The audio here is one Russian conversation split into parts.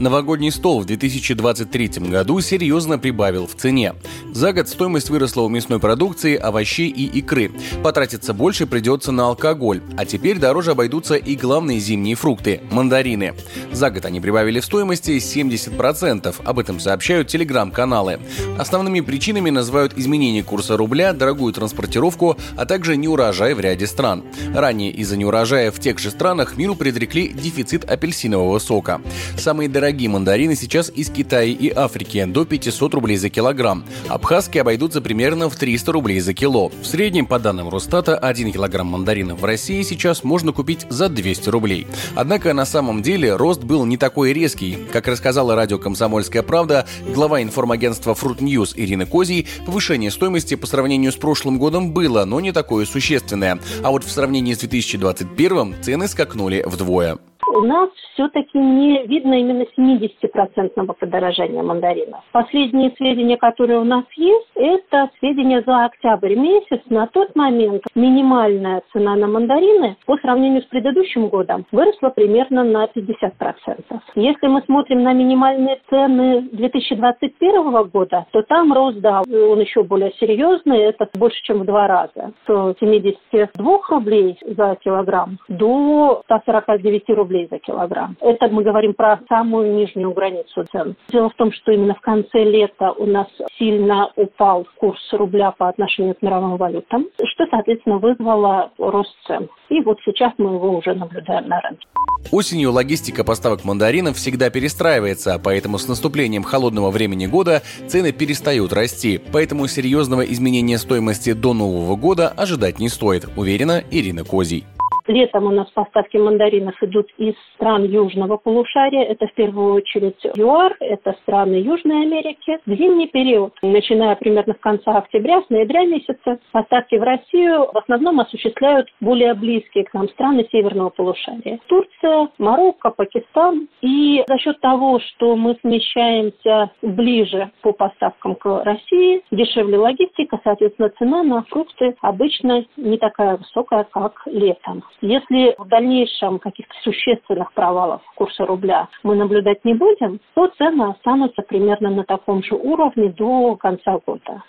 Новогодний стол в 2023 году серьезно прибавил в цене. За год стоимость выросла у мясной продукции, овощей и икры. Потратиться больше придется на алкоголь, а теперь дороже обойдутся и главные зимние фрукты – мандарины. За год они прибавили в стоимости 70%, об этом сообщают телеграм-каналы. Основными причинами называют изменение курса рубля, дорогую транспортировку, а также неурожай в ряде стран. Ранее из-за неурожая в тех же странах миру предрекли дефицит апельсинового сока. Самые дорогие дорогие мандарины сейчас из Китая и Африки до 500 рублей за килограмм. Абхазские обойдутся примерно в 300 рублей за кило. В среднем, по данным Росстата, 1 килограмм мандаринов в России сейчас можно купить за 200 рублей. Однако на самом деле рост был не такой резкий. Как рассказала радио «Комсомольская правда», глава информагентства Fruit News Ирина Козий, повышение стоимости по сравнению с прошлым годом было, но не такое существенное. А вот в сравнении с 2021 цены скакнули вдвое у нас все-таки не видно именно 70-процентного подорожания мандаринов. Последние сведения, которые у нас есть, это сведения за октябрь месяц. На тот момент минимальная цена на мандарины по сравнению с предыдущим годом выросла примерно на 50%. Если мы смотрим на минимальные цены 2021 года, то там рост, да, он еще более серьезный, это больше, чем в два раза. С 72 рублей за килограмм до 149 рублей рублей за килограмм. Это мы говорим про самую нижнюю границу цен. Дело в том, что именно в конце лета у нас сильно упал курс рубля по отношению к мировым валютам, что, соответственно, вызвало рост цен. И вот сейчас мы его уже наблюдаем на рынке. Осенью логистика поставок мандаринов всегда перестраивается, поэтому с наступлением холодного времени года цены перестают расти. Поэтому серьезного изменения стоимости до Нового года ожидать не стоит, уверена Ирина Козий. Летом у нас поставки мандаринов идут из стран южного полушария. Это в первую очередь ЮАР, это страны Южной Америки. В зимний период, начиная примерно с конца октября, с ноября месяца, поставки в Россию в основном осуществляют более близкие к нам страны северного полушария. Турция, Марокко, Пакистан. И за счет того, что мы смещаемся ближе по поставкам к России, дешевле логистика, соответственно, цена на фрукты обычно не такая высокая, как летом. Если в дальнейшем каких-то существенных провалов курса рубля мы наблюдать не будем, то цены останутся примерно на таком же уровне до конца года.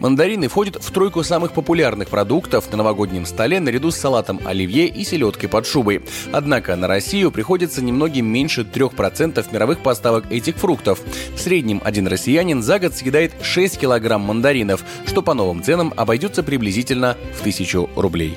Мандарины входят в тройку самых популярных продуктов на новогоднем столе наряду с салатом оливье и селедкой под шубой. Однако на Россию приходится немногим меньше 3% мировых поставок этих фруктов. В среднем один россиянин за год съедает 6 килограмм мандаринов, что по новым ценам обойдется приблизительно в 1000 рублей.